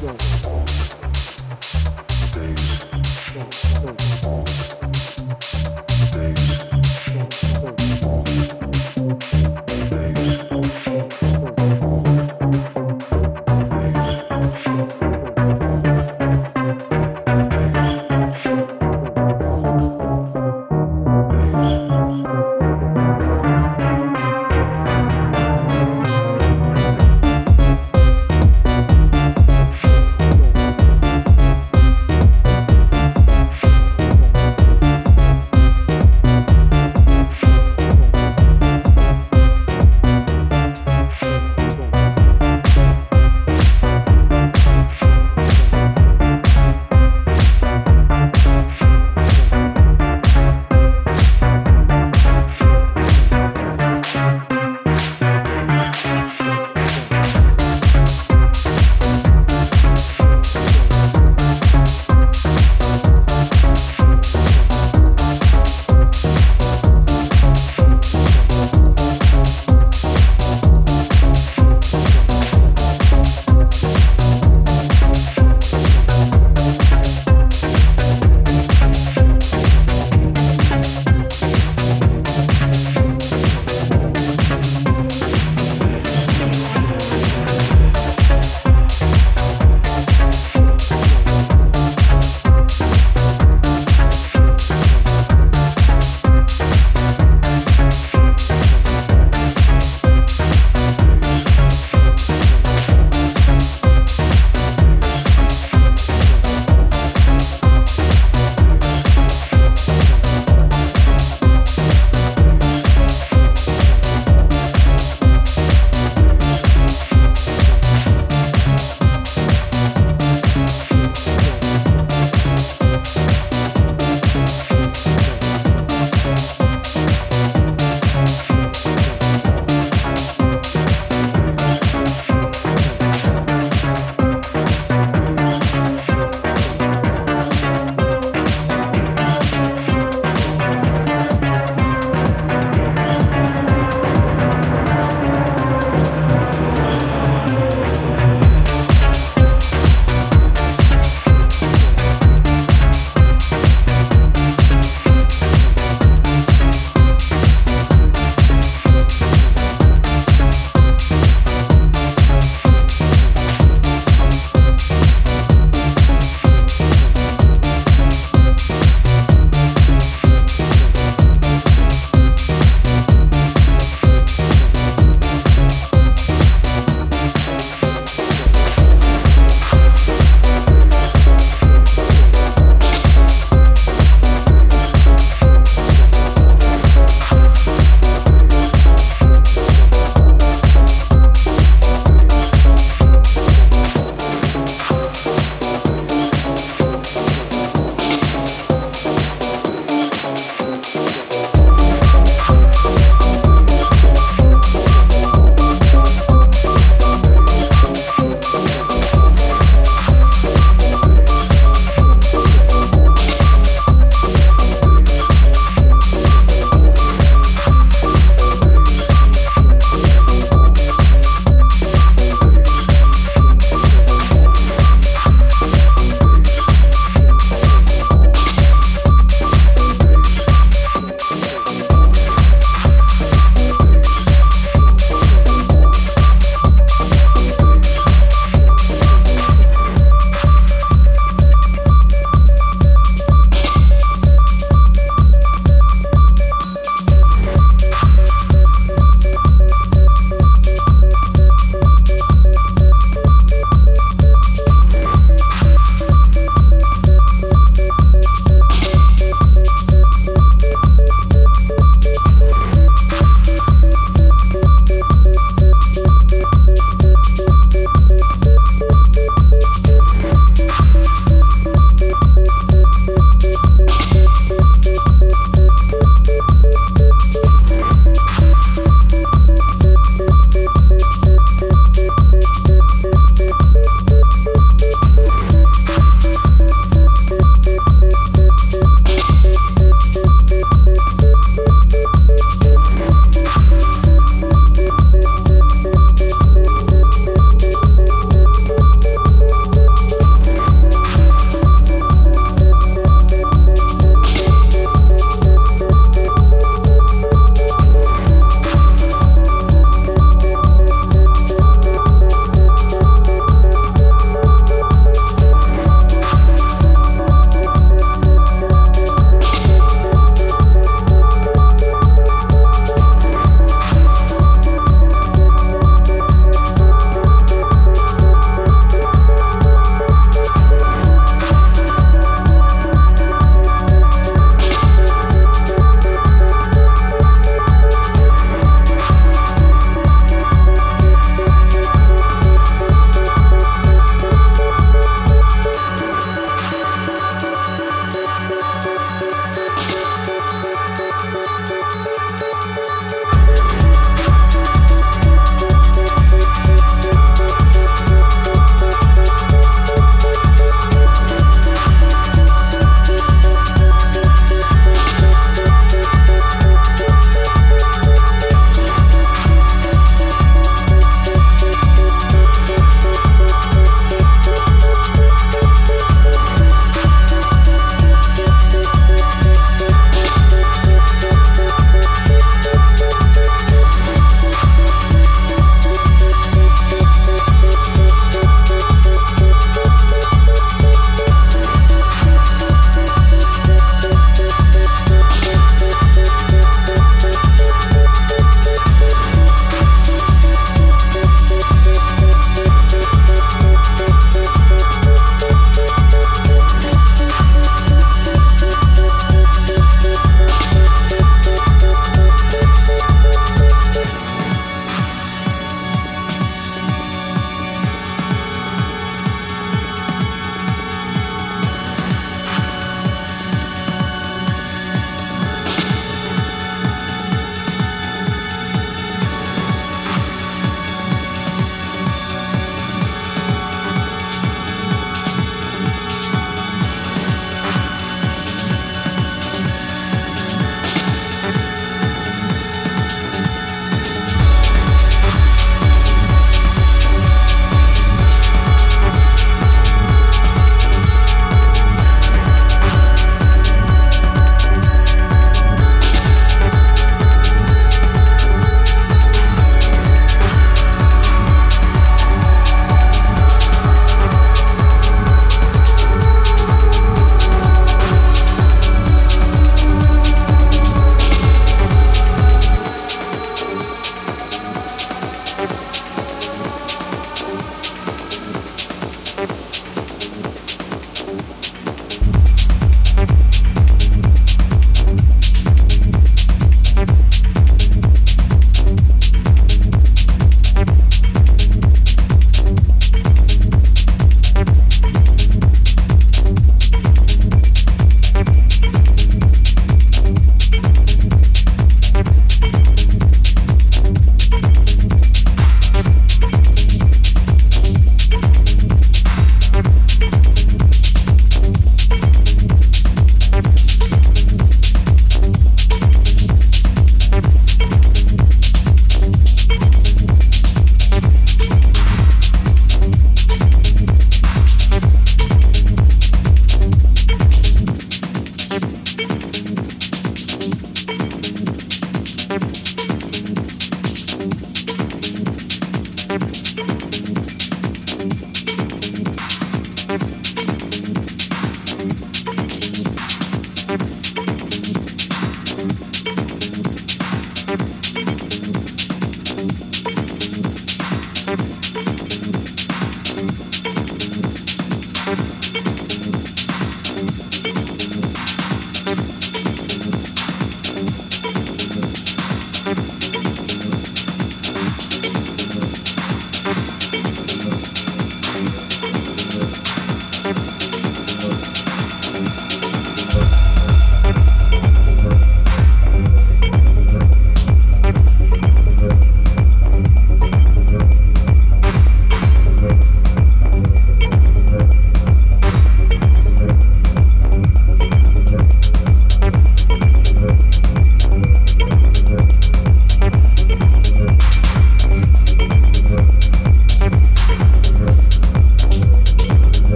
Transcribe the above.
go.